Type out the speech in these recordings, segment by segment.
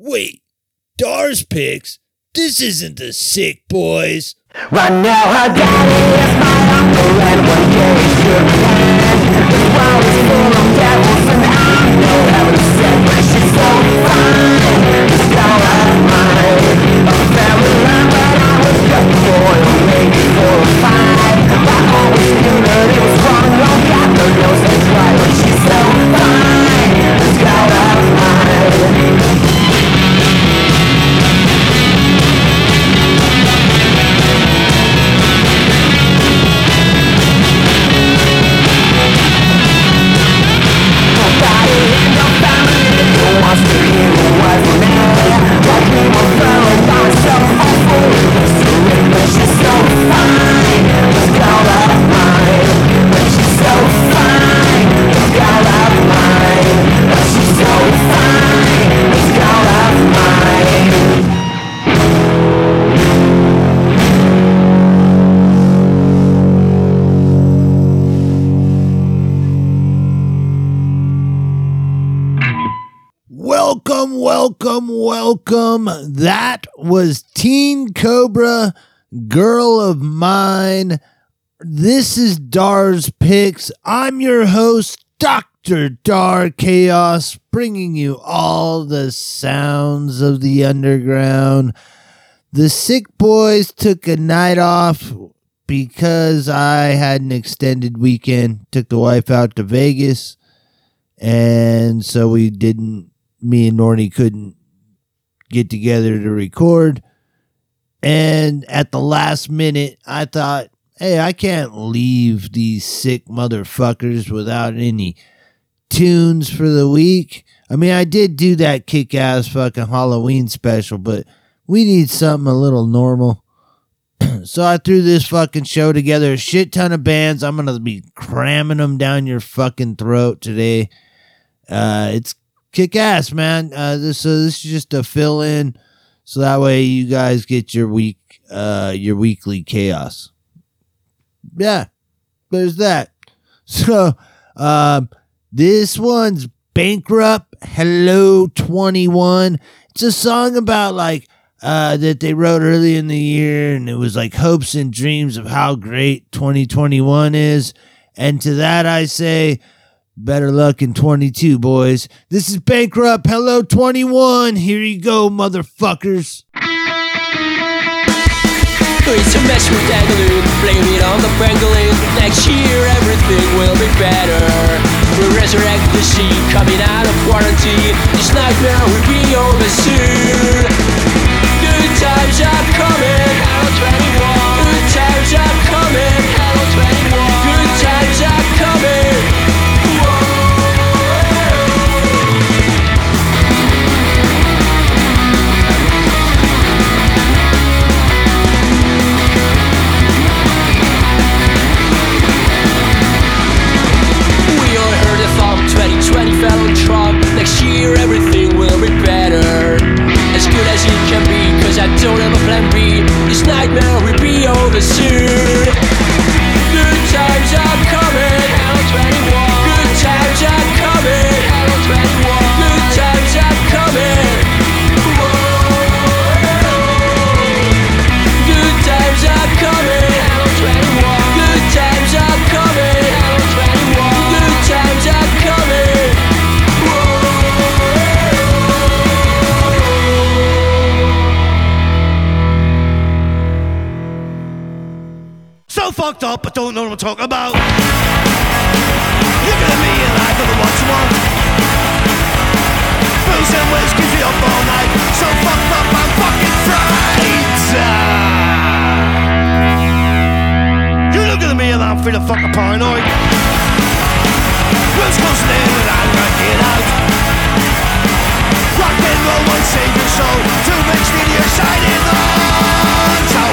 Wait, Dars picks? This isn't the sick boys. Right now her daddy is my uncle and one day was Teen Cobra, Girl of Mine. This is Dar's Picks. I'm your host, Dr. Dar Chaos, bringing you all the sounds of the underground. The sick boys took a night off because I had an extended weekend. Took the wife out to Vegas and so we didn't me and Norny couldn't get together to record and at the last minute i thought hey i can't leave these sick motherfuckers without any tunes for the week i mean i did do that kick-ass fucking halloween special but we need something a little normal so I threw this fucking show together, a shit ton of bands. I'm gonna be cramming them down your fucking throat today. Uh, it's kick ass, man. Uh, this so this is just a fill in, so that way you guys get your week, uh, your weekly chaos. Yeah, there's that. So, um, this one's bankrupt. Hello, twenty one. It's a song about like uh, that they wrote early in the year, and it was like hopes and dreams of how great 2021 is. And to that, I say, better luck in 22, boys. This is Bankrupt. Hello, 21. Here you go, motherfuckers. It's a mess with dangling, blame it on the pangolin Next year everything will be better. We'll resurrect the sea, coming out of quarantine. This nightmare will be over soon Good times are coming, hello 21 Good times are coming, hello 21 Good times are coming year everything will be better. As good as it can be Cause I don't have a plan B. This nightmare will be over soon. Good times are coming fucked up, I don't know what I'm talking about. Me and I don't know what you want. Booze and whiskey stay up all night. So fucked up, I'm fucking fried. You looking at me and I'm feeling fucking paranoid. Who's closing in and I'm working out? Rock and roll won't save your soul. Too much media shining on. Star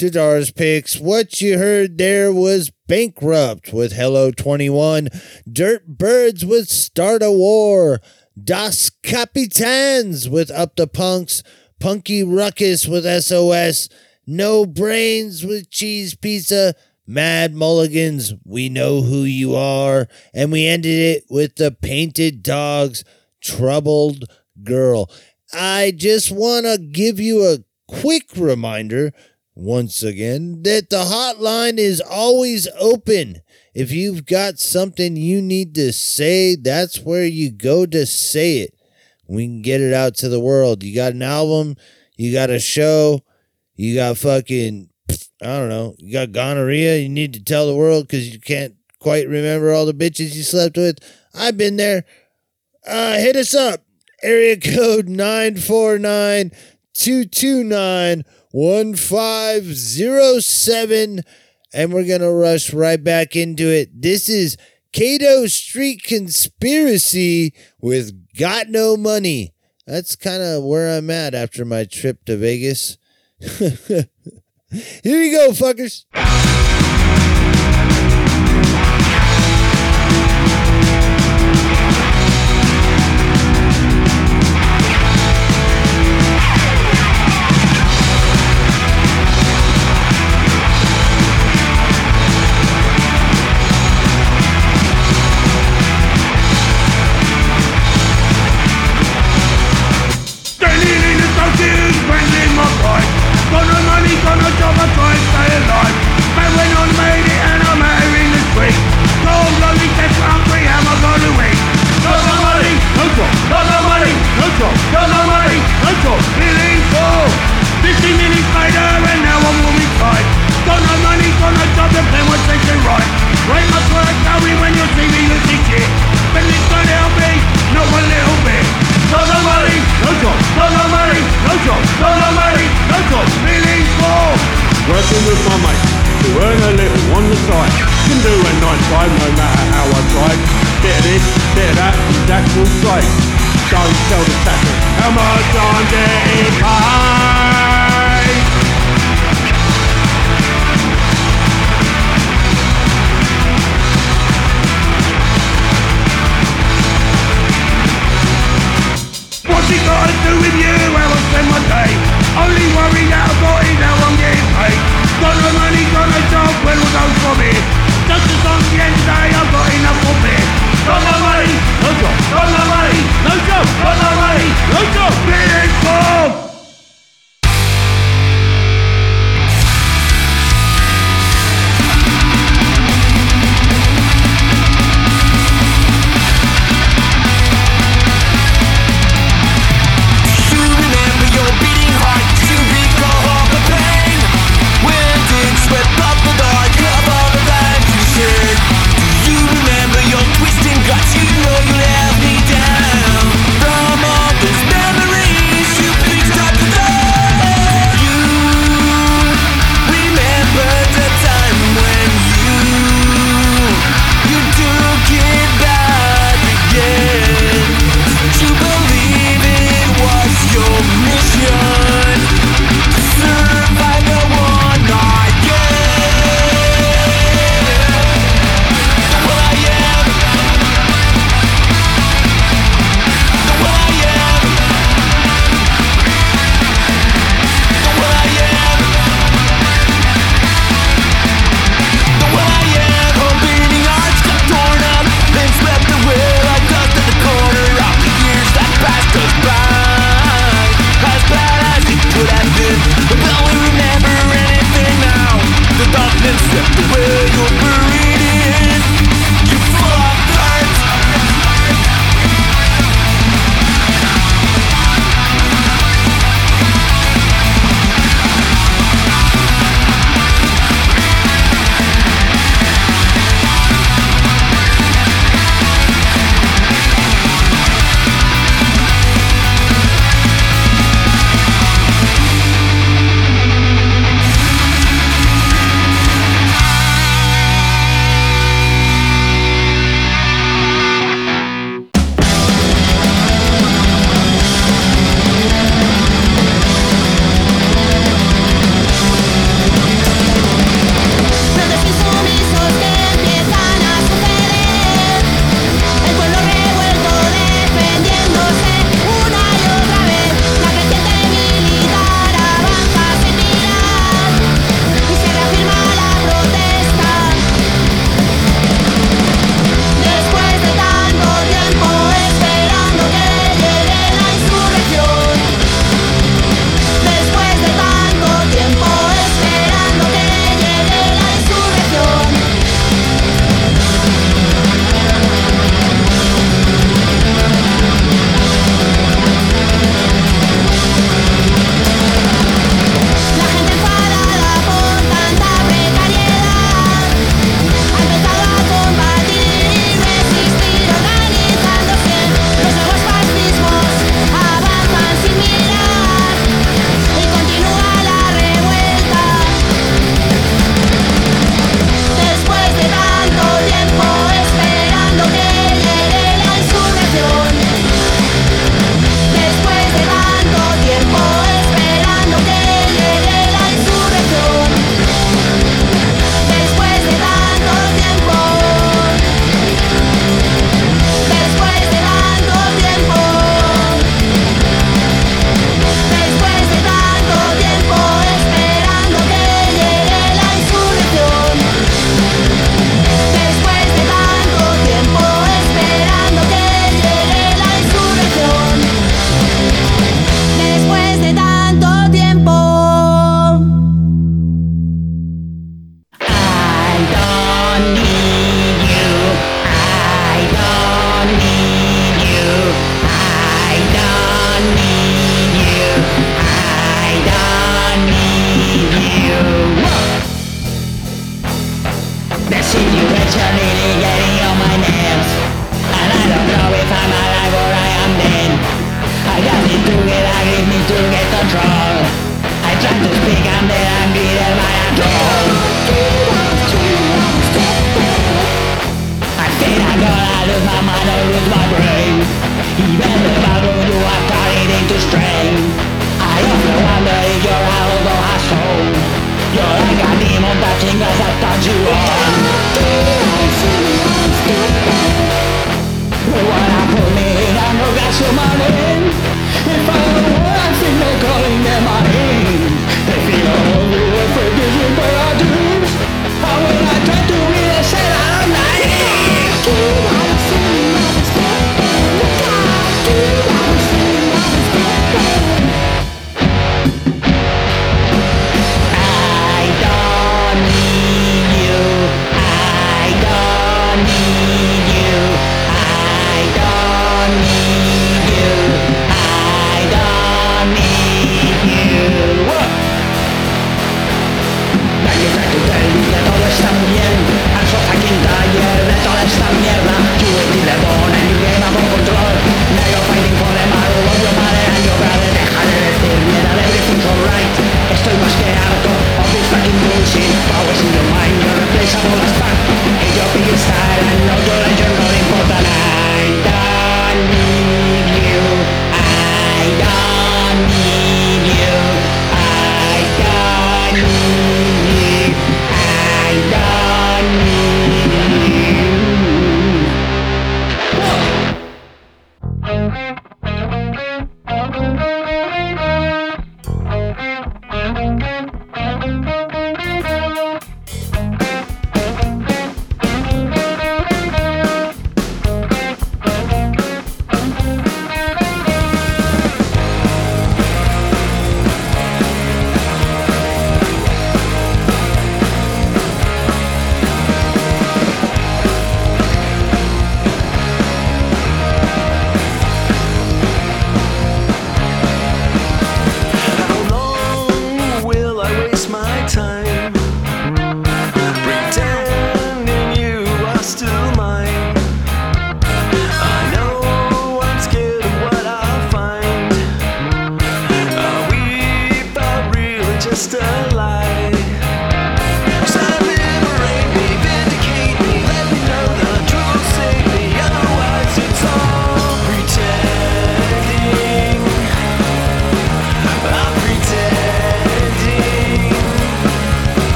back to Dars Picks. What you heard there was Bankrupt with Hello 21, Dirt Birds with Start a War, Das Capitans with Up the Punks, Punky Ruckus with SOS, No Brains with Cheese Pizza, Mad Mulligans, We Know Who You Are, and we ended it with the Painted Dogs, Troubled Girl. I just want to give you a quick reminder once again that the hotline is always open. If you've got something you need to say, that's where you go to say it. We can get it out to the world. You got an album, you got a show, you got fucking, I don't know, you got gonorrhea, you need to tell the world because you can't quite remember all the bitches you slept with. I've been there. Uh, hit us up. Area code 949 229 1507. And we're going to rush right back into it. This is Cato Street Conspiracy with Got No Money. That's kind of where I'm at after my trip to Vegas. Here you go, fuckers.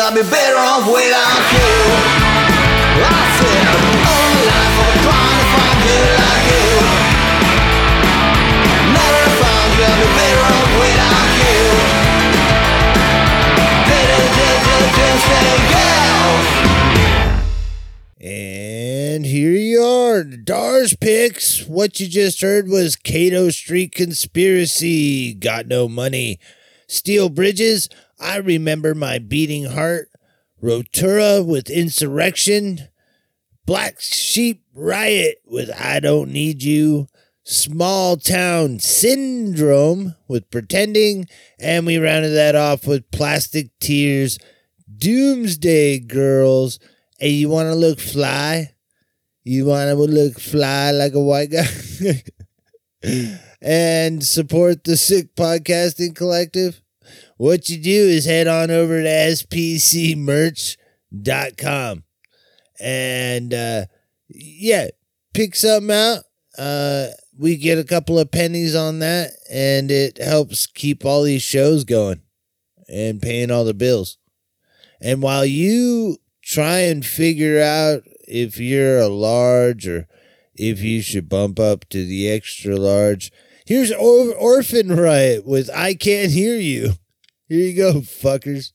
I'd be better off without you. I said, only life trying to find like you. I found you, I'd be better off without you. And here you are, Dars picks. What you just heard was Cato Street Conspiracy. Got no money. Steel Bridges. I remember my beating heart. Rotura with Insurrection. Black Sheep Riot with I Don't Need You. Small Town Syndrome with Pretending. And we rounded that off with Plastic Tears. Doomsday Girls. and you want to look fly? You want to look fly like a white guy? and support the Sick Podcasting Collective? What you do is head on over to spcmerch.com and uh, yeah, pick something out. Uh, we get a couple of pennies on that, and it helps keep all these shows going and paying all the bills. And while you try and figure out if you're a large or if you should bump up to the extra large, here's or- Orphan Riot with I Can't Hear You. Here you go, fuckers.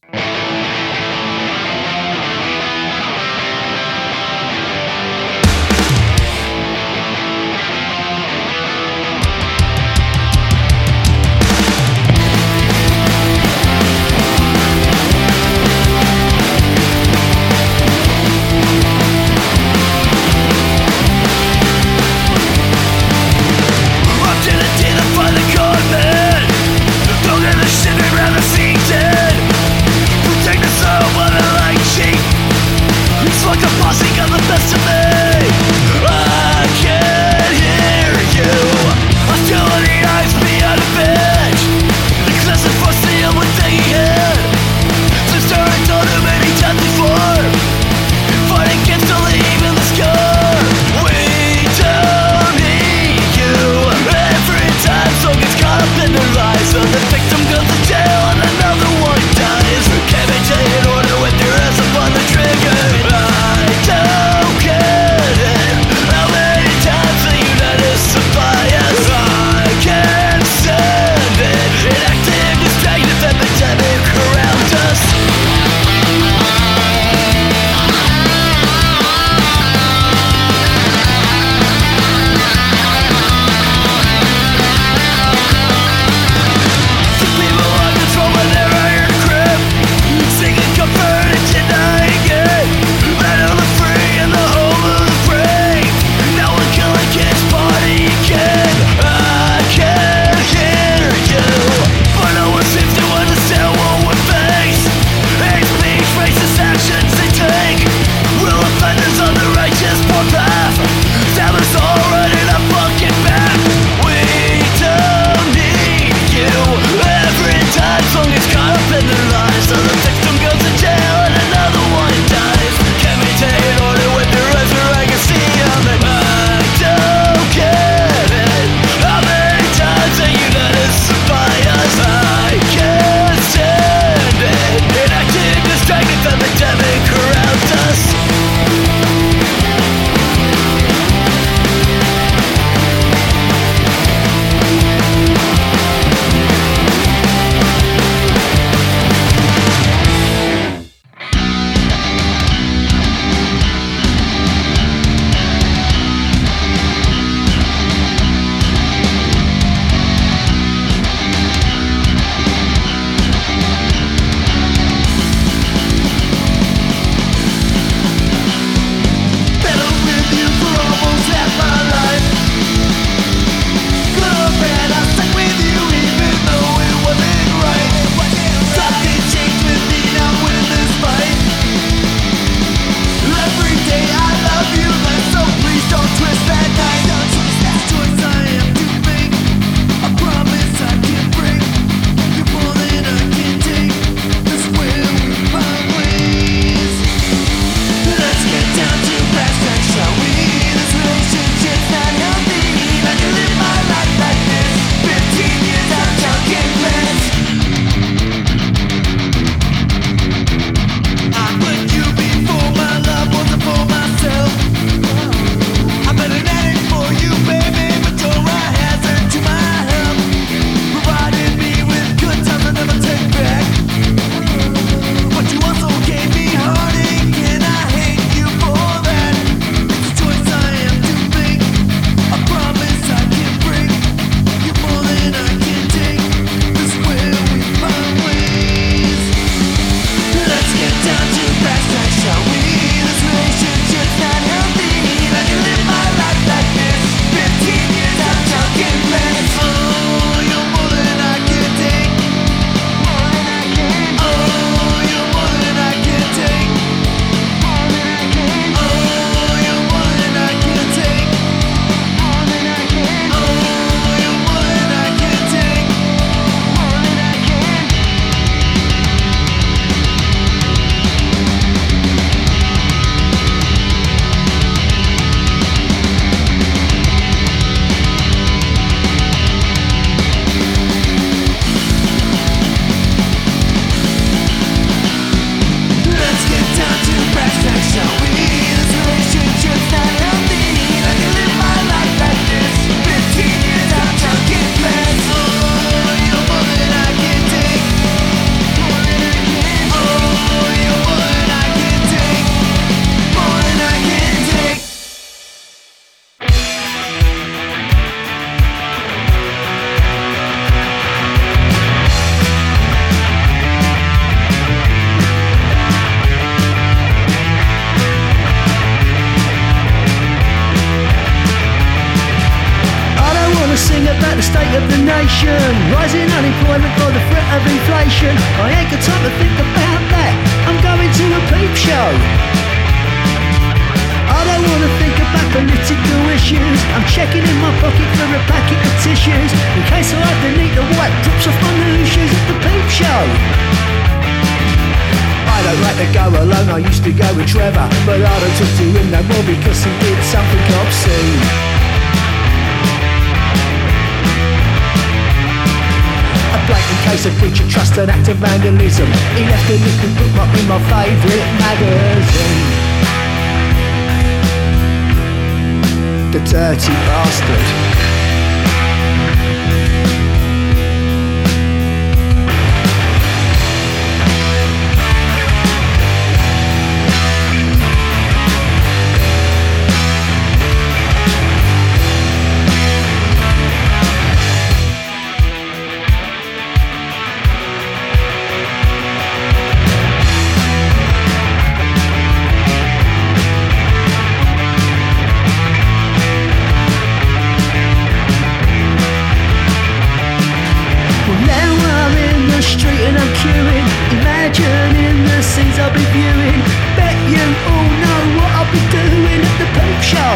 scenes I'll be viewing. Bet you all know what I'll be doing at the peep show.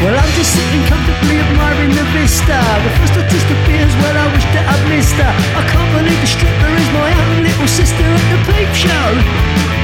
Well, I'm just sitting comfortably admiring the vista. The first artist appears, well, I wish that I'd missed her. I can't believe the stripper is my own little sister at the peep show.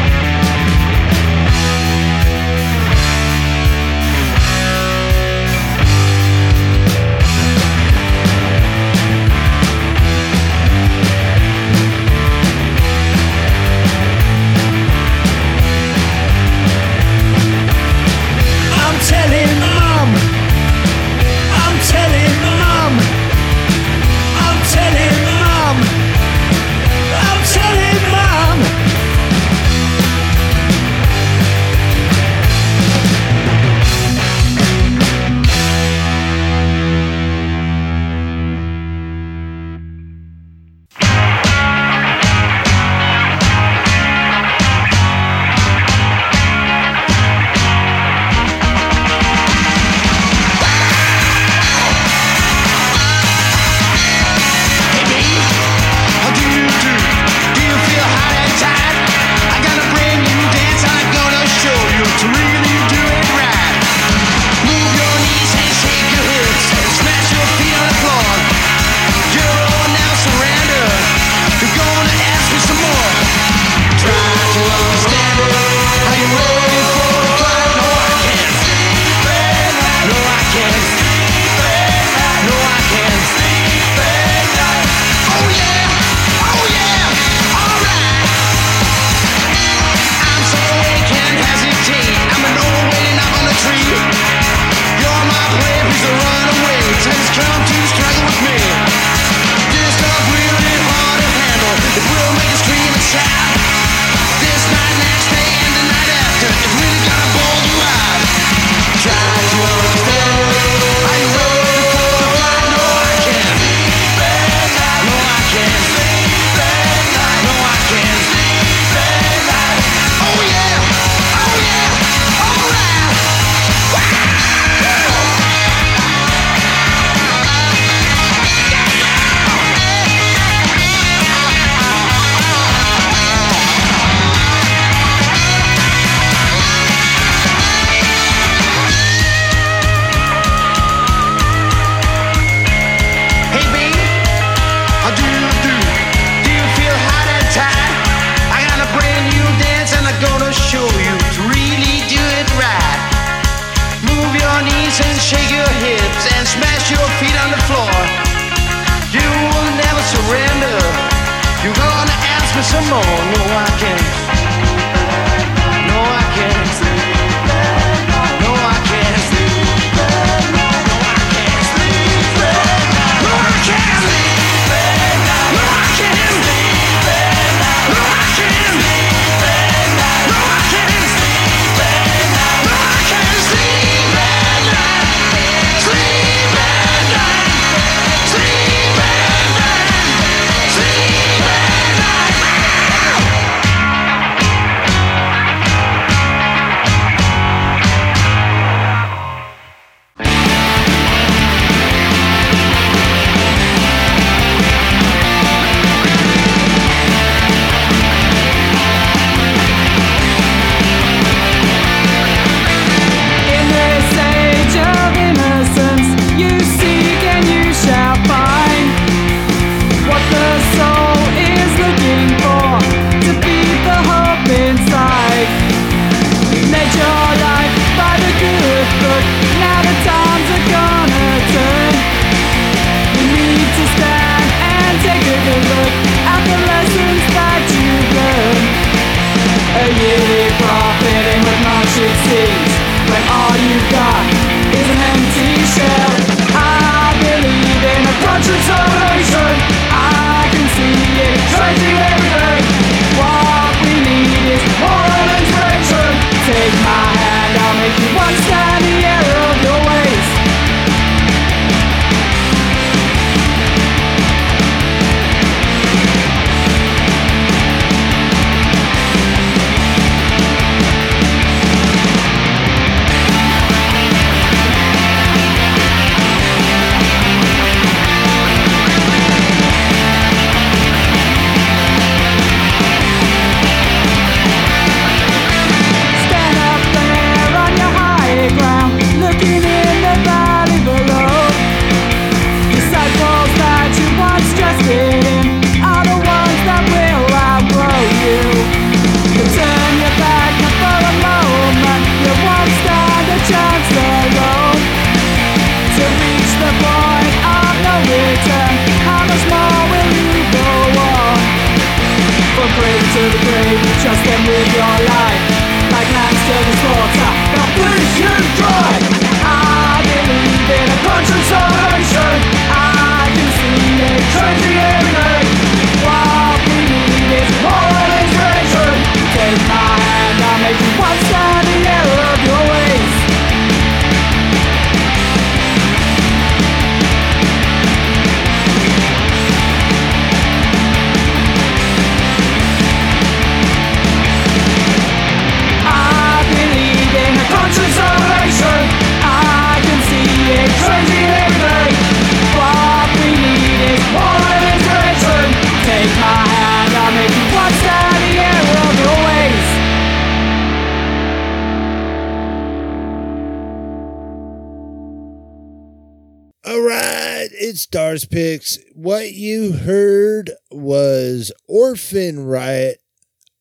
Stars Picks. What you heard was Orphan Riot.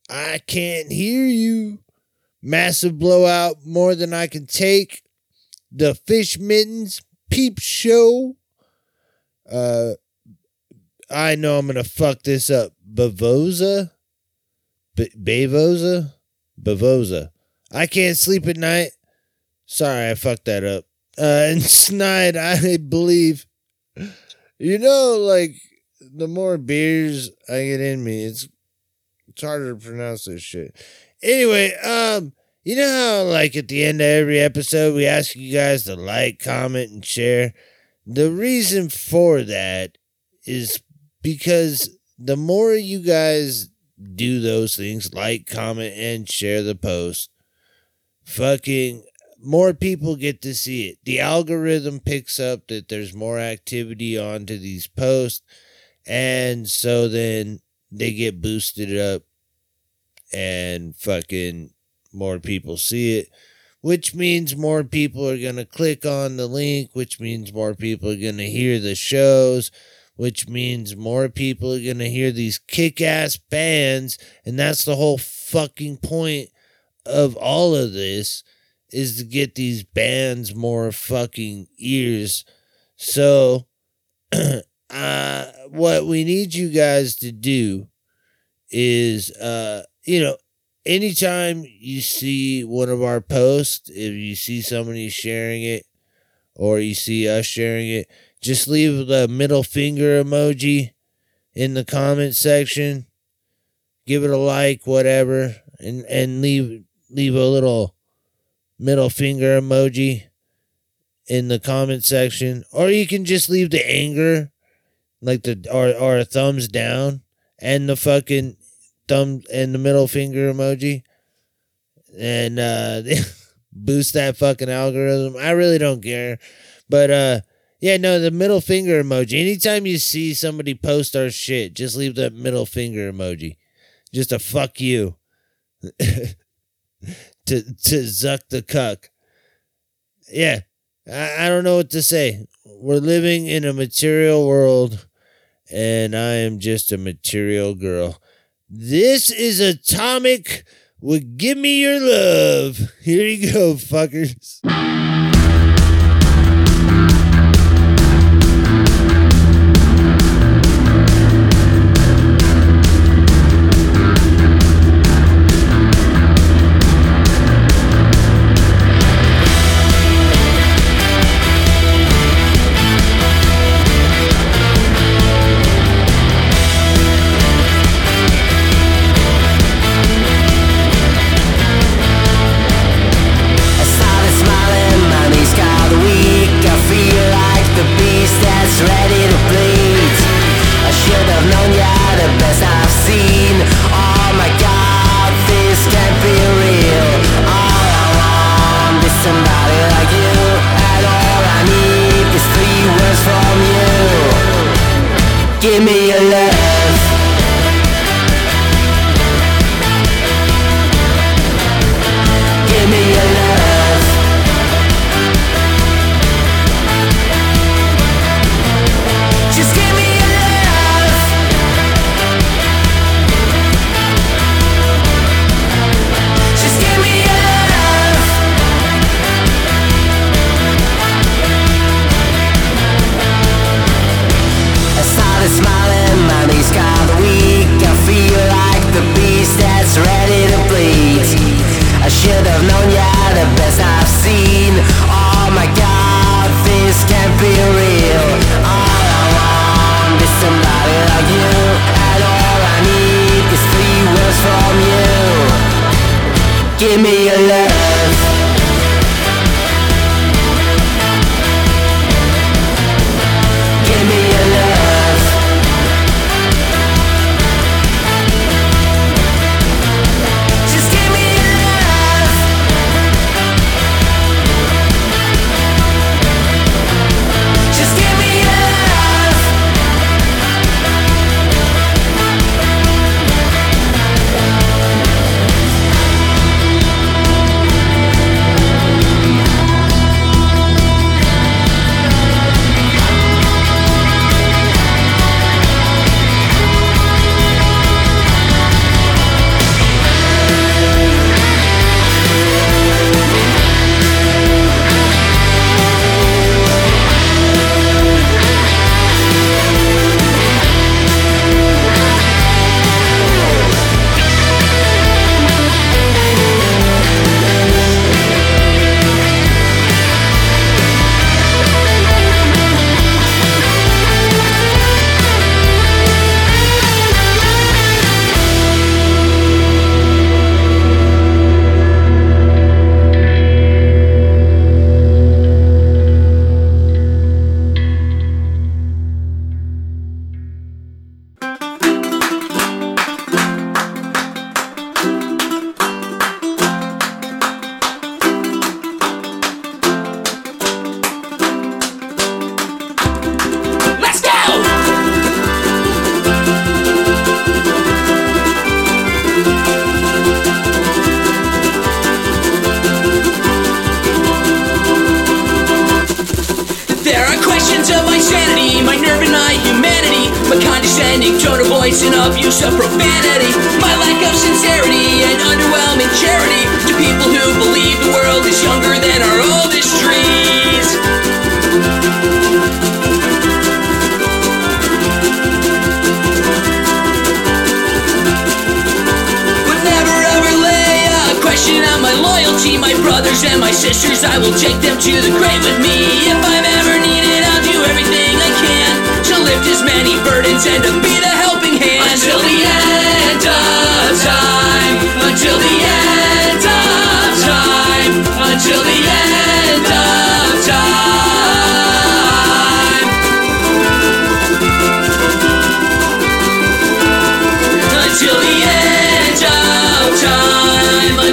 I can't hear you. Massive blowout, more than I can take. The Fish Mittens Peep Show. Uh, I know I'm gonna fuck this up. Bavoza, B- Bavoza. I can't sleep at night. Sorry, I fucked that up. Uh, and Snide, I believe. You know, like the more beers I get in me, it's it's harder to pronounce this shit. Anyway, um, you know how like at the end of every episode we ask you guys to like, comment, and share. The reason for that is because the more you guys do those things, like, comment, and share the post, fucking more people get to see it. The algorithm picks up that there's more activity onto these posts, and so then they get boosted up, and fucking more people see it. Which means more people are going to click on the link, which means more people are going to hear the shows, which means more people are going to hear these kick ass bands. And that's the whole fucking point of all of this is to get these bands more fucking ears. So, uh, what we need you guys to do is, uh, you know, anytime you see one of our posts, if you see somebody sharing it or you see us sharing it, just leave the middle finger emoji in the comment section. Give it a like, whatever, and and leave leave a little middle finger emoji in the comment section, or you can just leave the anger, like the or or a thumbs down and the fucking thumb and the middle finger emoji, and uh boost that fucking algorithm. I really don't care, but uh. Yeah, no, the middle finger emoji. Anytime you see somebody post our shit, just leave that middle finger emoji. Just a fuck you. to to Zuck the cuck. Yeah. I, I don't know what to say. We're living in a material world and I am just a material girl. This is Atomic with Give Me Your Love. Here you go, fuckers.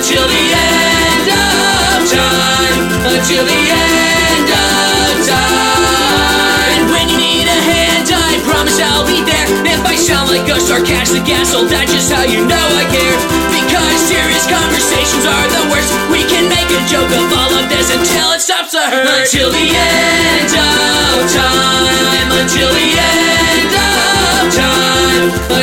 until the end of time, until the end of time. And when you need a hand, I promise I'll be there. If I sound like a sarcastic asshole, that's just how you know I care. Because serious conversations are the worst. We can make a joke of all of this until it stops to hurt. Until the end of time, until the end of time.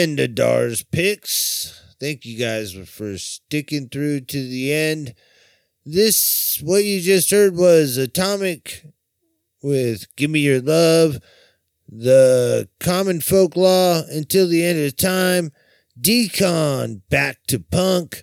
End of Dar's picks. Thank you guys for sticking through to the end. This, what you just heard, was Atomic with Give Me Your Love, The Common Folk Law, Until the End of Time, Decon, Back to Punk,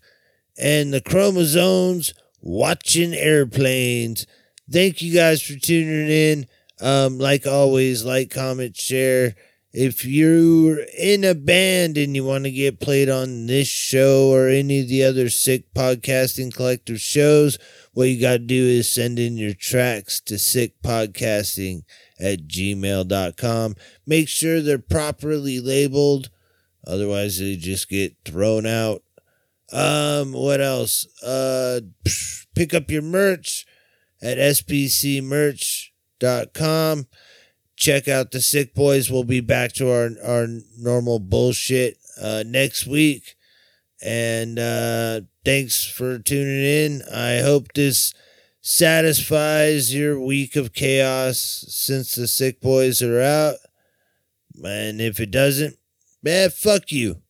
and The Chromosomes, Watching Airplanes. Thank you guys for tuning in. Um, like always, like, comment, share. If you're in a band and you want to get played on this show or any of the other sick podcasting collective shows, what you got to do is send in your tracks to sickpodcasting at gmail.com. Make sure they're properly labeled, otherwise, they just get thrown out. Um, what else? Uh, pick up your merch at spcmerch.com. Check out the Sick Boys. We'll be back to our our normal bullshit uh, next week. And uh, thanks for tuning in. I hope this satisfies your week of chaos since the Sick Boys are out. And if it doesn't, man, fuck you.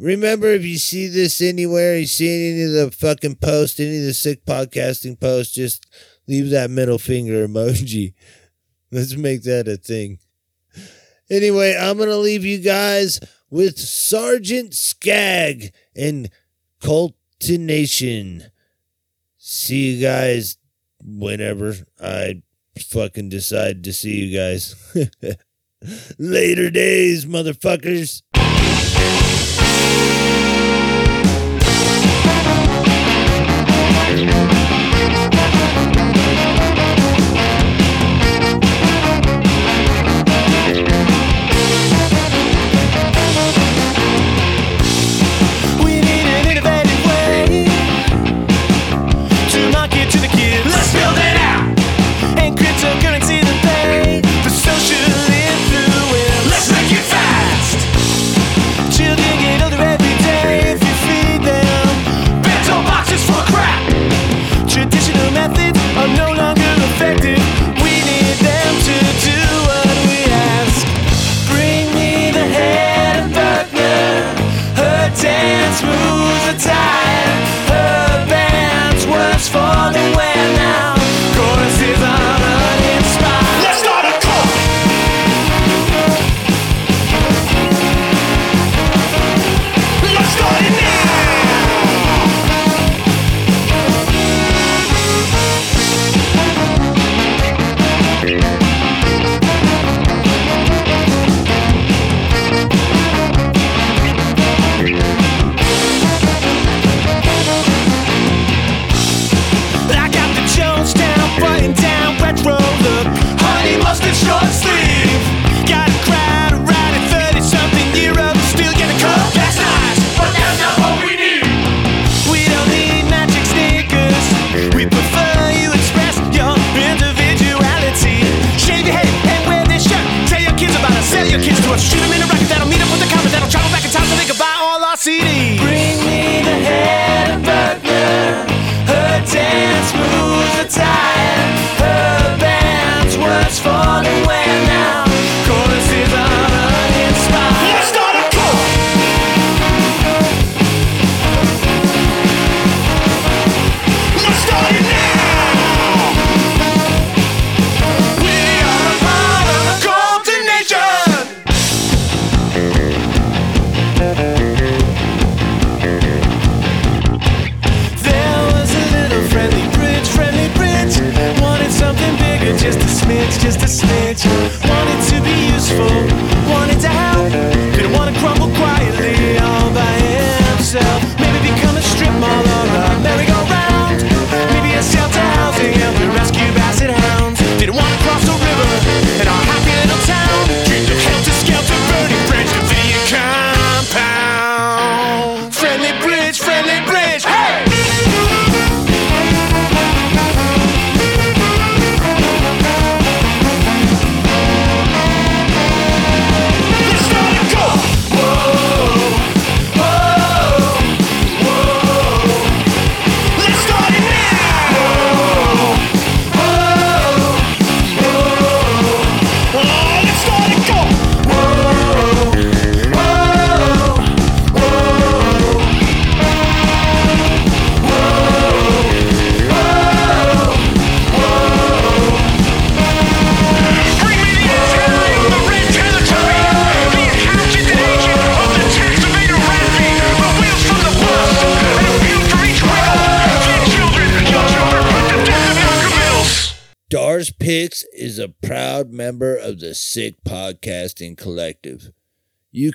Remember, if you see this anywhere, you see any of the fucking posts, any of the sick podcasting posts, just leave that middle finger emoji. Let's make that a thing. Anyway, I'm going to leave you guys with Sergeant Skag and Cultination. See you guys whenever I fucking decide to see you guys. Later days, motherfuckers.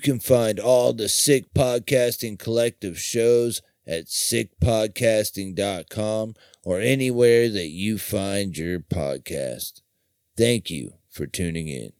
Can find all the Sick Podcasting Collective shows at sickpodcasting.com or anywhere that you find your podcast. Thank you for tuning in.